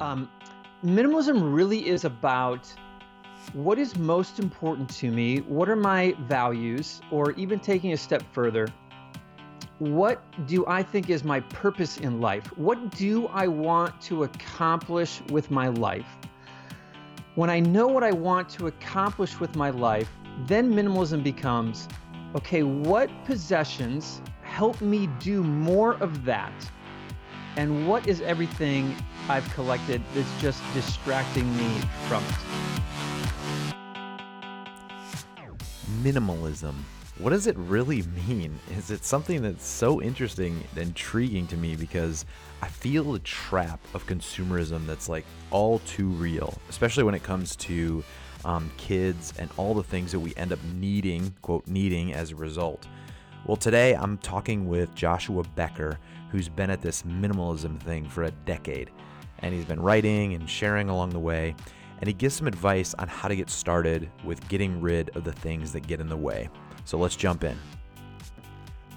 Um, minimalism really is about what is most important to me, what are my values, or even taking a step further, what do I think is my purpose in life? What do I want to accomplish with my life? When I know what I want to accomplish with my life, then minimalism becomes okay, what possessions help me do more of that? And what is everything I've collected that's just distracting me from it? Minimalism. What does it really mean? Is it something that's so interesting and intriguing to me because I feel the trap of consumerism that's like all too real, especially when it comes to um, kids and all the things that we end up needing, quote, needing as a result. Well, today I'm talking with Joshua Becker, who's been at this minimalism thing for a decade. And he's been writing and sharing along the way. And he gives some advice on how to get started with getting rid of the things that get in the way. So let's jump in.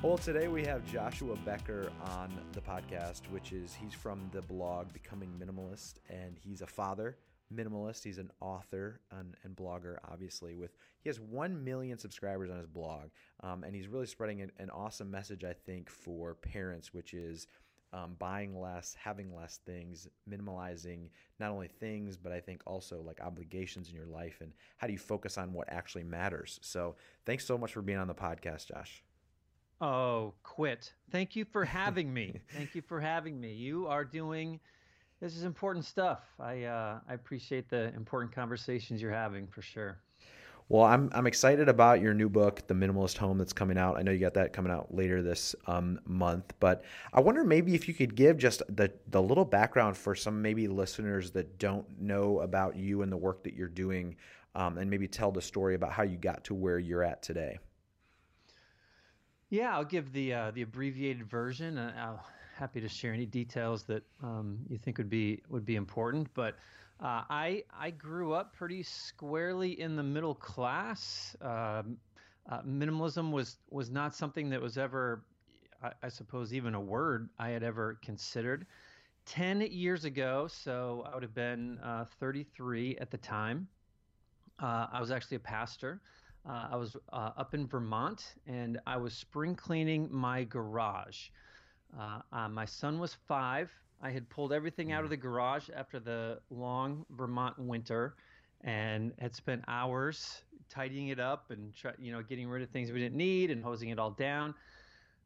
Well, today we have Joshua Becker on the podcast, which is he's from the blog Becoming Minimalist, and he's a father minimalist. He's an author and, and, blogger, obviously. With he has one million subscribers on his blog, um, and he's really spreading an, an, awesome message, I think, for parents, which is um, buying less, having less things, minimalizing not only things, but I think also like obligations in your life, and how do you focus on what actually matters. So, thanks so much for being on the podcast, Josh. Oh, quit! Thank you for having me. Thank you for having me. You are doing this is important stuff. I uh, I appreciate the important conversations you're having for sure. Well, I'm I'm excited about your new book, The Minimalist Home, that's coming out. I know you got that coming out later this um, month, but I wonder maybe if you could give just the the little background for some maybe listeners that don't know about you and the work that you're doing, um, and maybe tell the story about how you got to where you're at today. Yeah, I'll give the uh, the abbreviated version. I'll happy to share any details that um, you think would be would be important. But uh, I I grew up pretty squarely in the middle class. Um, uh, minimalism was was not something that was ever, I, I, suppose, even a word I had ever considered. Ten years ago, so I would have been uh, 33 at the time. Uh, I was actually a pastor. Uh, I was uh, up in Vermont, and I was spring cleaning my garage. Uh, uh, my son was five. I had pulled everything out of mm. the garage after the long Vermont winter and had spent hours tidying it up and try, you know getting rid of things we didn't need and hosing it all down.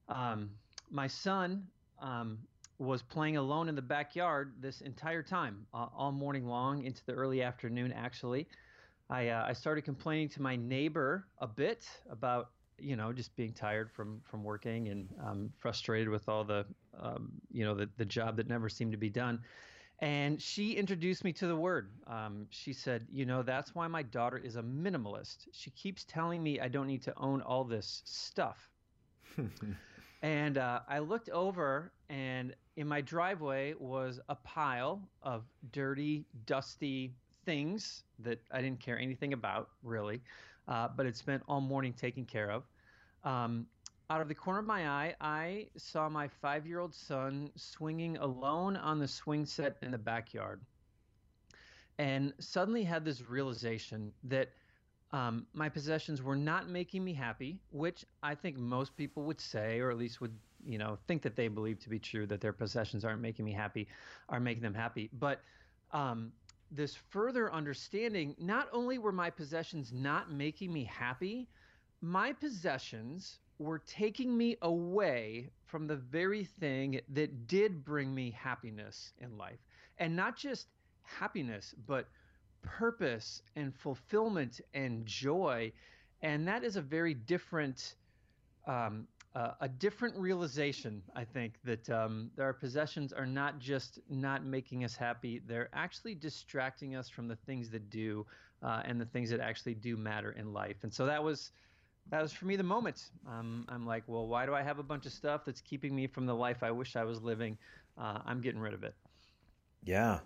Um, my son um, was playing alone in the backyard this entire time, uh, all morning long into the early afternoon. Actually, I uh, I started complaining to my neighbor a bit about you know, just being tired from from working and um, frustrated with all the, um, you know, the the job that never seemed to be done. And she introduced me to the word. Um, she said, you know, that's why my daughter is a minimalist. She keeps telling me I don't need to own all this stuff. and uh, I looked over, and in my driveway was a pile of dirty, dusty things that I didn't care anything about, really uh, but had spent all morning taking care of. Um, out of the corner of my eye, I saw my five year old son swinging alone on the swing set in the backyard. And suddenly had this realization that um, my possessions were not making me happy, which I think most people would say, or at least would, you know, think that they believe to be true that their possessions aren't making me happy, are making them happy. But um, this further understanding not only were my possessions not making me happy, my possessions were taking me away from the very thing that did bring me happiness in life. And not just happiness, but purpose and fulfillment and joy. And that is a very different um, uh, a different realization, I think, that um, our possessions are not just not making us happy; they're actually distracting us from the things that do, uh, and the things that actually do matter in life. And so that was that was for me the moment. Um, I'm like, well, why do I have a bunch of stuff that's keeping me from the life I wish I was living? Uh, I'm getting rid of it. Yeah.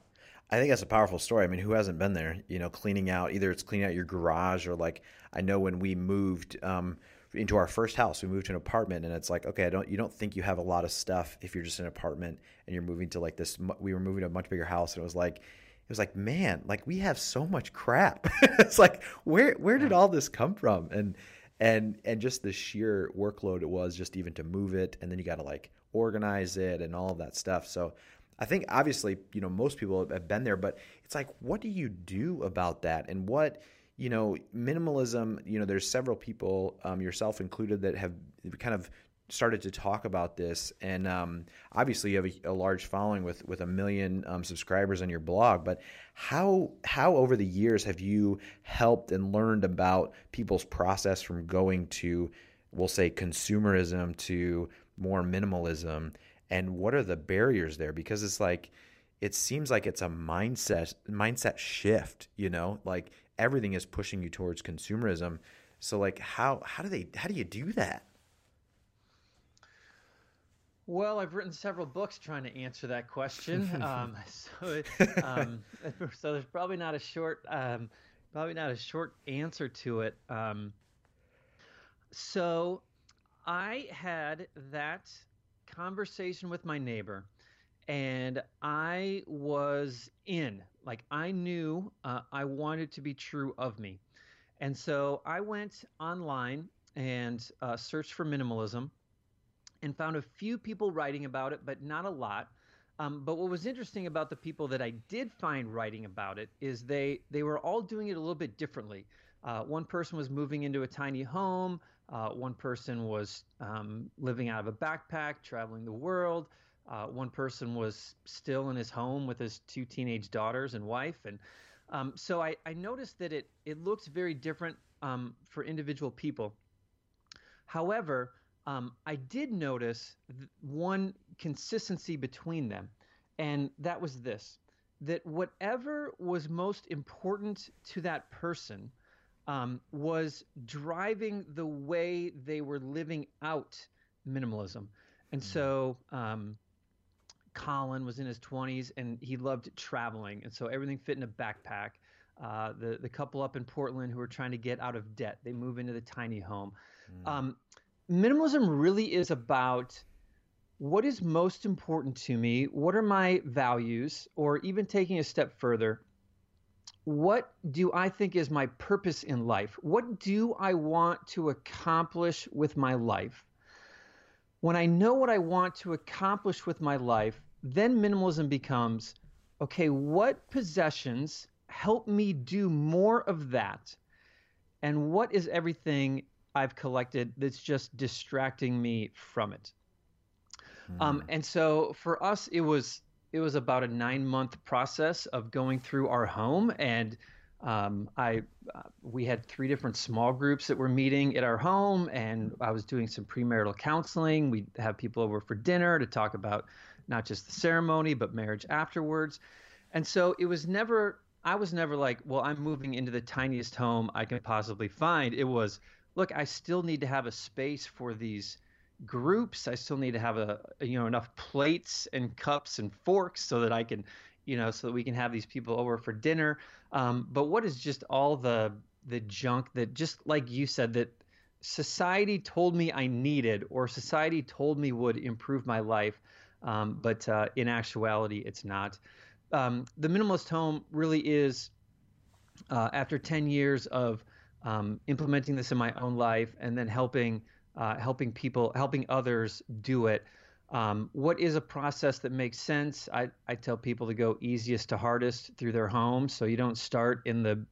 I think that's a powerful story. I mean, who hasn't been there? You know, cleaning out either it's cleaning out your garage or like I know when we moved um, into our first house. We moved to an apartment, and it's like, okay, I don't, you don't think you have a lot of stuff if you're just in an apartment and you're moving to like this. We were moving to a much bigger house, and it was like, it was like, man, like we have so much crap. it's like, where where did all this come from? And and and just the sheer workload it was just even to move it, and then you got to like organize it and all of that stuff. So. I think obviously, you know, most people have been there, but it's like, what do you do about that? And what, you know, minimalism, you know, there's several people, um, yourself included, that have kind of started to talk about this. And um, obviously, you have a, a, large following with with a million um, subscribers on your blog. But how how over the years have you helped and learned about people's process from going to, we'll say, consumerism to more minimalism? And what are the barriers there? Because it's like it seems like it's a mindset mindset shift. You know, like everything is pushing you towards consumerism. So like how how do they how do you do that? Well, I've written several books trying to answer that question. um, so, um, so there's probably not a short, um, probably not a short answer to it. Um, so, I had that conversation with my neighbor, and I was in. Like I knew uh, I wanted to be true of me, and so I went online and uh, searched for minimalism and found a few people writing about it, but not a lot. Um, but what was interesting about the people that I did find writing about it is they they were all doing it a little bit differently. Uh, one person was moving into a tiny home. Uh, one person was um, living out of a backpack, traveling the world. Uh, one person was still in his home with his two teenage daughters and wife. And um, so I, I, noticed that it it looks very different um, for individual people. However, um, I did notice one consistency between them, and that was this that whatever was most important to that person um, was driving the way they were living out minimalism. And so um, Colin was in his 20s and he loved traveling. And so everything fit in a backpack. Uh, the, the couple up in Portland who were trying to get out of debt, they move into the tiny home. Mm. Um, minimalism really is about what is most important to me, what are my values, or even taking a step further, what do I think is my purpose in life? What do I want to accomplish with my life? When I know what I want to accomplish with my life, then minimalism becomes okay, what possessions help me do more of that? And what is everything I've collected that's just distracting me from it. Mm. Um, and so for us, it was it was about a nine month process of going through our home, and um, I uh, we had three different small groups that were meeting at our home, and I was doing some premarital counseling. We'd have people over for dinner to talk about not just the ceremony but marriage afterwards, and so it was never. I was never like, well, I'm moving into the tiniest home I can possibly find. It was look, I still need to have a space for these groups. I still need to have a you know enough plates and cups and forks so that I can you know so that we can have these people over for dinner. Um, but what is just all the the junk that just like you said that society told me I needed or society told me would improve my life, um, but uh, in actuality it's not. Um, the minimalist home really is uh, after 10 years of um, implementing this in my own life, and then helping uh, helping people, helping others do it. Um, what is a process that makes sense? I, I tell people to go easiest to hardest through their home. So you don't start in the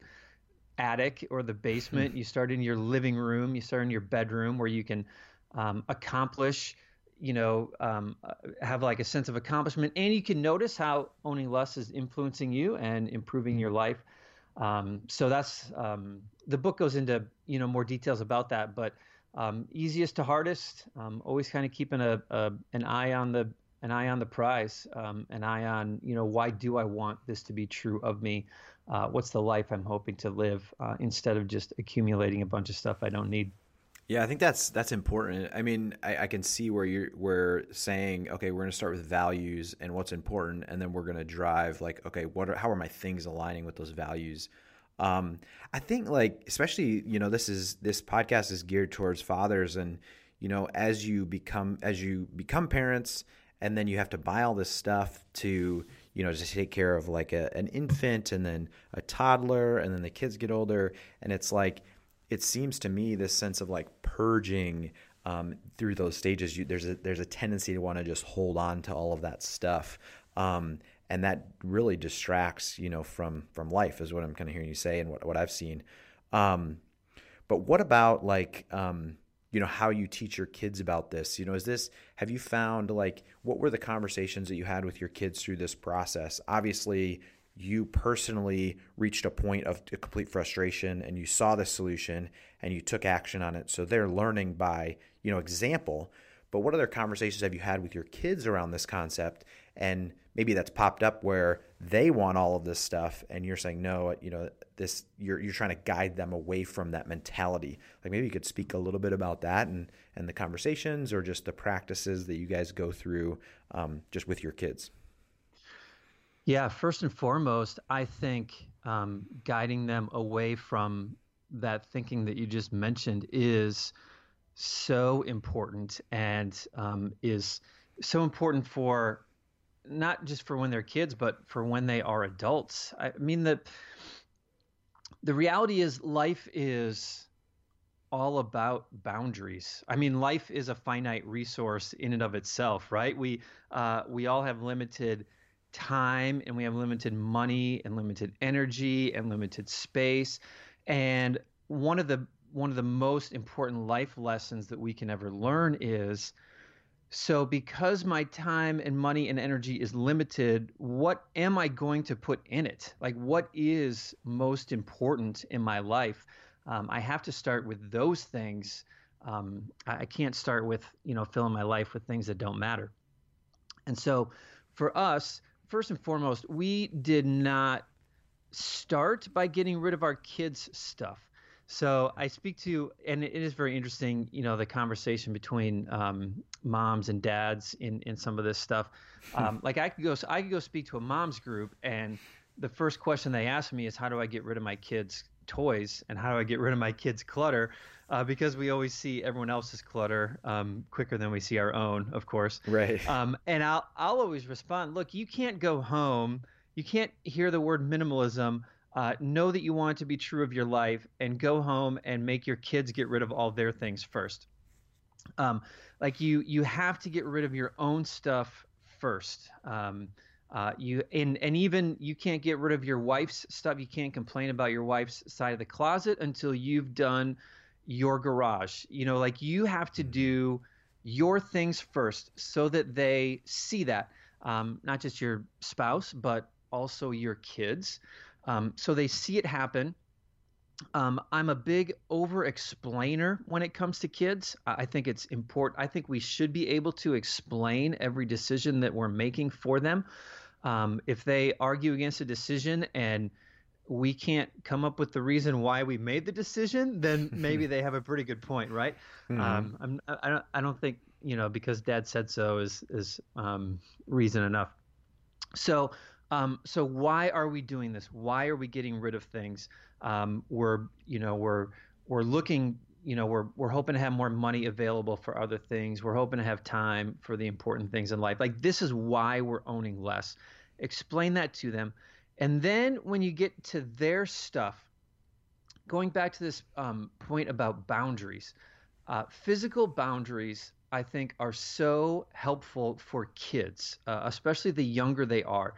attic or the basement. you start in your living room. You start in your bedroom where you can um, accomplish, you know, um, uh, have like a sense of accomplishment. And you can notice how owning less is influencing you and improving your life. Um, so that's um, the book goes into you know more details about that, but um, easiest to hardest, um, always kind of keeping a, a, an eye on the an eye on the prize, um, an eye on you know why do I want this to be true of me? Uh, what's the life I'm hoping to live uh, instead of just accumulating a bunch of stuff I don't need. Yeah, I think that's that's important. I mean, I, I, can see where you're we're saying, okay, we're going to start with values and what's important, and then we're going to drive like, okay, what are how are my things aligning with those values? Um, I think like especially you know this is this podcast is geared towards fathers and you know as you become as you become parents and then you have to buy all this stuff to you know just take care of like a, an infant and then a toddler and then the kids get older. And it's like it seems to me this sense of like purging um, through those stages you, there's a there's a tendency to want to just hold on to all of that stuff. Um, and that really distracts you know from from life is what i'm kind of hearing you say and what, what i've seen. Um, but what about like um, you know how you teach your kids about this? You know is this have you found like what were the conversations that you had with your kids through this process? Obviously you personally reached a point of complete frustration and you saw the solution and you took action on it. So they're learning by you know example. But what other conversations have you had with your kids around this concept? And maybe that's popped up where they want all of this stuff and you're saying no you know this you're you're trying to guide them away from that mentality. Like maybe you could speak a little bit about that and and the conversations or just the practices that you guys go through um, just with your kids. Yeah first and foremost i think um, guiding them away from that thinking that you just mentioned is so important and um, is so important for not just for when they're kids, but for when they are adults. I mean, the the reality is life is all about boundaries. I mean, life is a finite resource in and of itself, right? We uh, we all have limited time, and we have limited money, and limited energy, and limited space. And one of the one of the most important life lessons that we can ever learn is so, because my time and money and energy is limited, what am I going to put in it? Like, what is most important in my life? Um, I have to start with those things. Um, I, I can't start with, you know, filling my life with things that don't matter. And so, for us, first and foremost, we did not start by getting rid of our kids' stuff. So I speak to, and it is very interesting, you know, the conversation between um, moms and dads in in some of this stuff. Um, like I could go, I could go speak to a mom's group, and the first question they ask me is, "How do I get rid of my kids' toys, and how do I get rid of my kids' clutter?" Uh, because we always see everyone else's clutter um, quicker than we see our own, of course. Right. Um, and I'll I'll always respond, "Look, you can't go home, you can't hear the word minimalism." Uh, know that you want it to be true of your life and go home and make your kids get rid of all their things first. Um, like you, you have to get rid of your own stuff first. Um, uh, you and and even you can't get rid of your wife's stuff. You can't complain about your wife's side of the closet until you've done your garage. You know, like you have to do your things first so that they see that. Um, not just your spouse, but also your kids. Um, so they see it happen. Um, I'm a big over explainer when it comes to kids. I think it's important. I think we should be able to explain every decision that we're making for them. Um, if they argue against a decision and we can't come up with the reason why we made the decision, then maybe they have a pretty good point, right? Mm-hmm. Um, I'm, I don't, I don't think you know because Dad said so is is um, reason enough. So um, so why are we doing this? Why are we getting rid of things? Um, we're you know we're we're looking you know we're we're hoping to have more money available for other things. We're hoping to have time for the important things in life. Like this is why we're owning less. Explain that to them, and then when you get to their stuff, going back to this um, point about boundaries, uh, physical boundaries I think are so helpful for kids, uh, especially the younger they are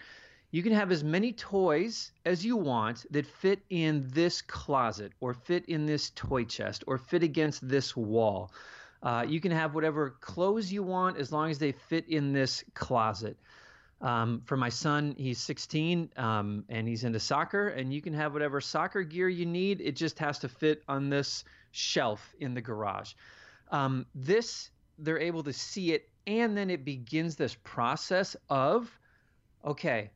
you can have as many toys as you want that fit in this closet or fit in this toy chest or fit against this wall. Uh, you can have whatever clothes you want as long as they fit in this closet. Um, for my son, he's 16 um, and he's into soccer, and you can have whatever soccer gear you need. It just has to fit on this shelf in the garage. Um, this, they're able to see it, and then it begins this process of, okay,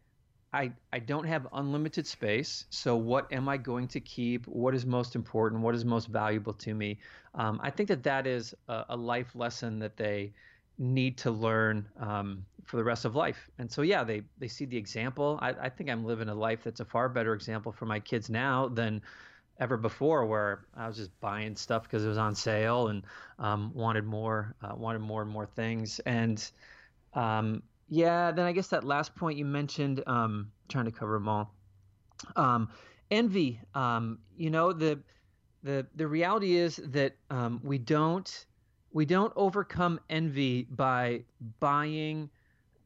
I, I don't have unlimited space. So, what am I going to keep? What is most important? What is most valuable to me? Um, I think that that is a, a, life lesson that they need to learn um, for the rest of life. And so, yeah, they they see the example. I, I think I'm living a life that's a far better example for my kids now than ever before, where I was just buying stuff because it was on sale and um, wanted more, uh, wanted more and more things. And um, yeah, then I guess that last point you mentioned, um, trying to cover them all. Um, envy, um, you know the the the reality is that um, we don't we don't overcome envy by buying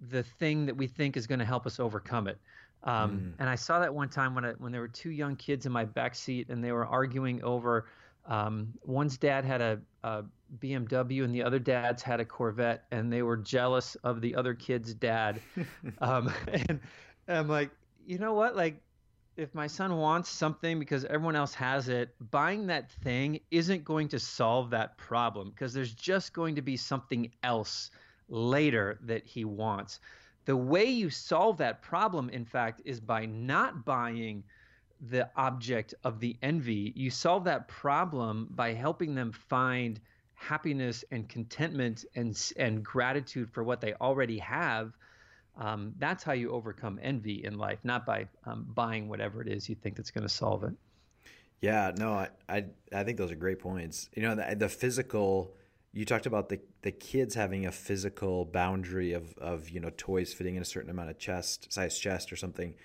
the thing that we think is going to help us overcome it. Um, mm. And I saw that one time when I, when there were two young kids in my back seat and they were arguing over um, one's dad had a, a, BMW and the other dad's had a Corvette, and they were jealous of the other kid's dad. um, and, and I'm like, you know what? Like, if my son wants something because everyone else has it, buying that thing isn't going to solve that problem because there's just going to be something else later that he wants. The way you solve that problem, in fact, is by not buying the object of the envy. You solve that problem by helping them find happiness and contentment and and gratitude for what they already have um, that's how you overcome envy in life, not by um, buying whatever it is you think that's going to solve it. Yeah, no, I, I, I think those are great points. You know, the, the, physical. You talked about the the kids having a physical boundary of of you know toys fitting in a certain amount of chest size chest or something.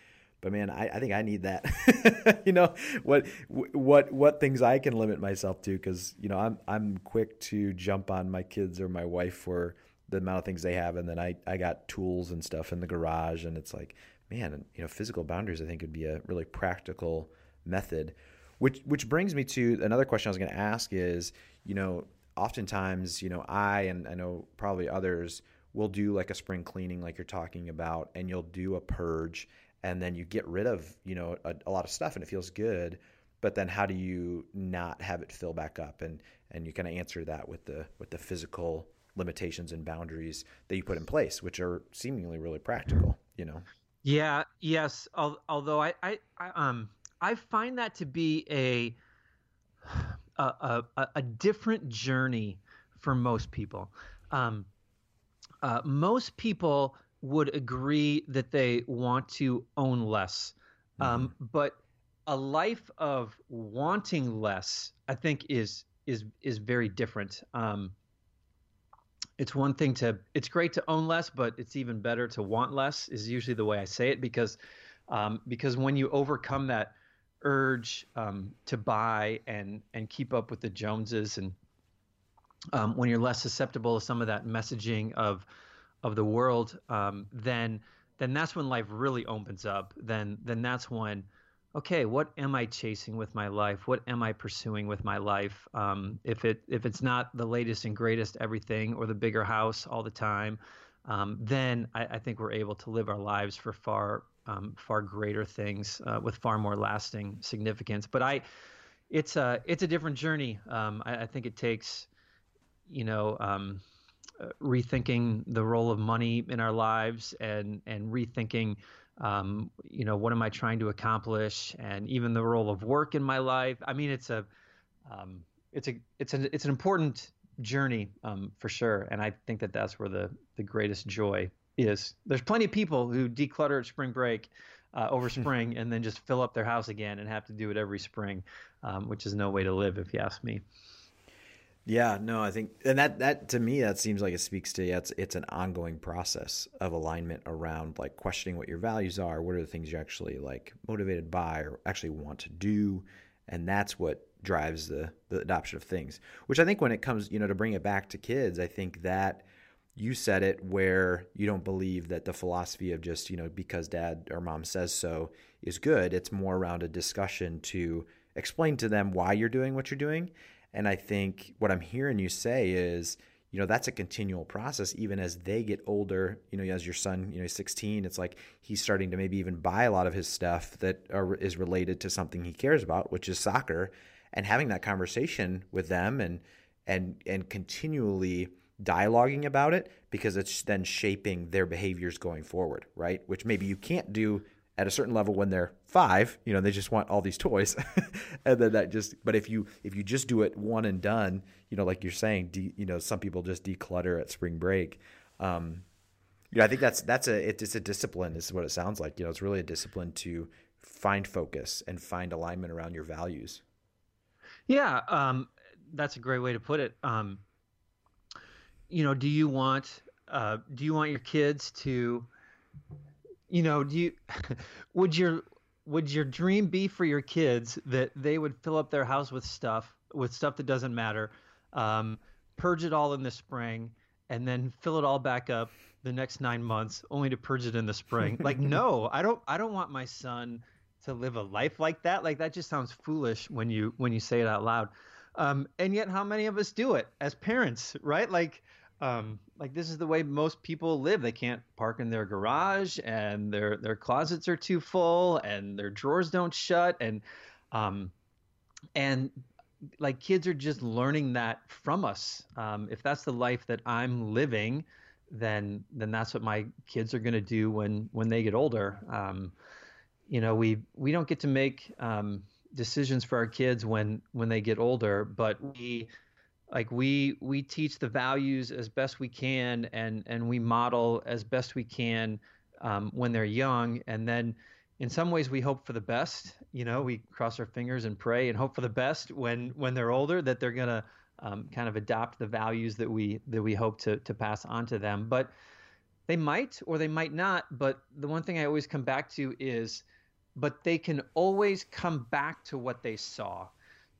But man, I, I think I need that. you know what what what things I can limit myself to because you know I'm I'm quick to jump on my kids or my wife for the amount of things they have, and then I I got tools and stuff in the garage, and it's like, man, you know, physical boundaries I think would be a really practical method. Which which brings me to another question I was going to ask is, you know, oftentimes, you know, I and I know probably others will do like a spring cleaning, like you're talking about, and you'll do a purge, and then you get rid of you know a, a lot of stuff, and it feels good but then how do you not have it fill back up and and you kind of answer that with the with the physical limitations and boundaries that you put in place, which are seemingly really practical, you know? Yeah. Yes. Although I, I, I um, I find that to be a, a, a, a different journey for most people. Um, uh, most people would agree that they want to own less, um, mm-hmm. but a life of wanting less, I think, is is is very different. Um, it's one thing to it's great to own less but it's even better to want less is usually the way i say it because um, because when you overcome that urge um, to buy and and keep up with the joneses and um, when you're less susceptible to some of that messaging of of the world um, then then that's when life really opens up then then that's when okay, what am I chasing with my life? What am I pursuing with my life? Um, if it if it's not the latest and greatest everything or the bigger house all the time, um, then I, I, think we're able to live our lives for far um, far greater things uh, with far more lasting significance. But I, it's a it's a different journey. Um, I, I, think it takes, you know. Uh, rethinking the role of money in our lives and and rethinking um, you know, what am I trying to accomplish, and even the role of work in my life. I mean, it's a, um, it's a, it's an, it's an important journey um, for sure, and I think that that's where the the greatest joy is. There's plenty of people who declutter at spring break. Uh, over spring and then just fill up their house again and have to do it every spring, um, which is no way to live, if you ask me. Yeah, no, I think, and that that to me that seems like it speaks to yeah, it's it's an ongoing process of alignment around like questioning what your values are, what are the things you're actually like motivated by or actually want to do, and that's what drives the the adoption of things. Which I think when it comes, you know, to bring it back to kids, I think that you said it where you don't believe that the philosophy of just you know because dad or mom says so is good. It's more around a discussion to explain to them why you're doing what you're doing and I think what I'm hearing you say is, you know, that's a continual process, even as they get older. You know, as your son, you know, 16, it's like he's starting to maybe even buy a lot of his stuff that are, is related to something he cares about, which is soccer, and having that conversation with them and and and continually dialoguing about it because it's then shaping their behaviors going forward, right? Which maybe you can't do at a certain level when they're five you know they just want all these toys. And then that just but if you if you just do it one and done you know like you're saying de, you know some people just declutter at spring break. Um yeah i think that's that's a it's a discipline is what it sounds like. You know it's really a discipline to find focus and find alignment around your values. Yeah um that's a great way to put it. Um you know do you want uh do you want your kids to you know, do you would your would your dream be for your kids that they would fill up their house with stuff with stuff that doesn't matter, um, purge it all in the spring, and then fill it all back up the next nine months, only to purge it in the spring? like, no, I don't. I don't want my son to live a life like that. Like that just sounds foolish when you when you say it out loud. Um, and yet, how many of us do it as parents, right? Like um, like this is the way most people live. They can't park in their garage, and their their closets are too full, and their drawers don't shut, and um, and like kids are just learning that from us. Um, if that's the life that I'm living, then then that's what my kids are going to do when when they get older. Um, you know, we we don't get to make um, decisions for our kids when when they get older, but we like we we teach the values as best we can and and we model as best we can um, when they're young. And then in some ways we hope for the best you know we cross our fingers and pray and hope for the best when when they're older that they're going to um, kind of adopt the values that we that we hope to to pass on to them. But they might or they might not. But the one thing i always come back to is but they can always come back to what they saw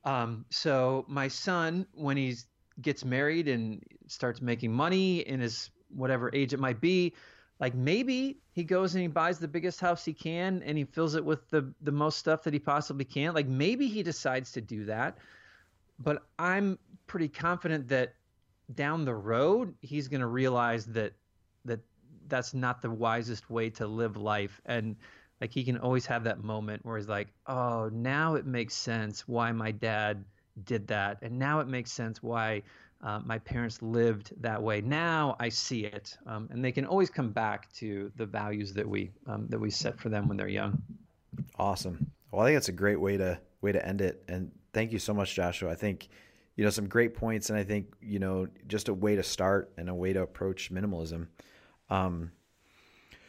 um, so my son, when he gets married and starts making money in his whatever age it might be, like maybe he goes and he buys the biggest house he can and he fills it with the the most stuff that he possibly can. Like maybe he decides to do that, but I'm pretty confident that down the road he's going to realize that that that's not the wisest way to live life and like he can always have that moment where he's like, "Oh, now it makes sense why my dad did that, and now it makes sense why uh, my parents lived that way. Now I see it, um, and they can always come back to the values that we um, that we set for them when they're young. Awesome. Well, I think that's a great way to way to end it. And thank you so much, Joshua. I think you know some great points, and I think you know just a way to start and a way to approach minimalism. Um,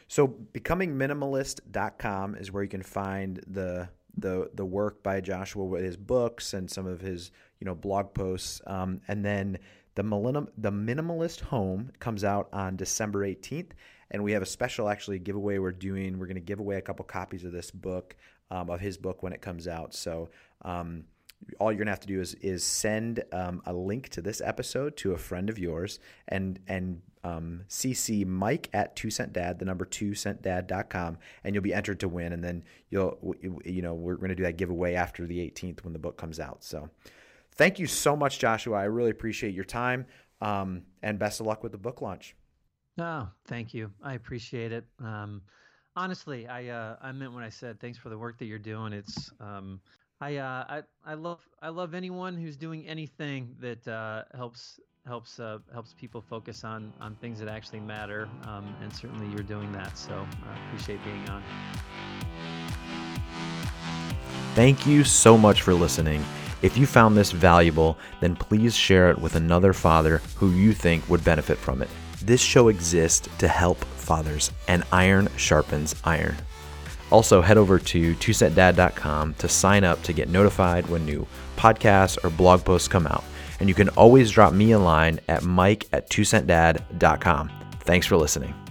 so becomingminimalist.com is where you can find the the the work by Joshua with his books and some of his you know blog posts. Um, and then the millennium the minimalist home comes out on December 18th, and we have a special actually giveaway we're doing. We're going to give away a couple copies of this book um, of his book when it comes out. So. Um, all you're gonna have to do is is send um, a link to this episode to a friend of yours and and um, CC Mike at two cent dad, the number two cent dad.com, and you'll be entered to win. And then you'll, you know, we're going to do that giveaway after the 18th when the book comes out. So thank you so much, Joshua. I really appreciate your time. Um, and best of luck with the book launch. Oh, thank you. I appreciate it. Um, honestly, I, uh, I meant when I said, thanks for the work that you're doing. It's, um, I, uh, I, I love, I love anyone who's doing anything that, uh, helps helps uh, helps people focus on on things that actually matter, um, and certainly you're doing that. So I appreciate being on. Thank you so much for listening. If you found this valuable, then please share it with another father who you think would benefit from it. This show exists to help fathers, and iron sharpens iron. Also, head over to twocentdad.com to sign up to get notified when new podcasts or blog posts come out. And you can always drop me a line at mike at twocentdad.com. Thanks for listening.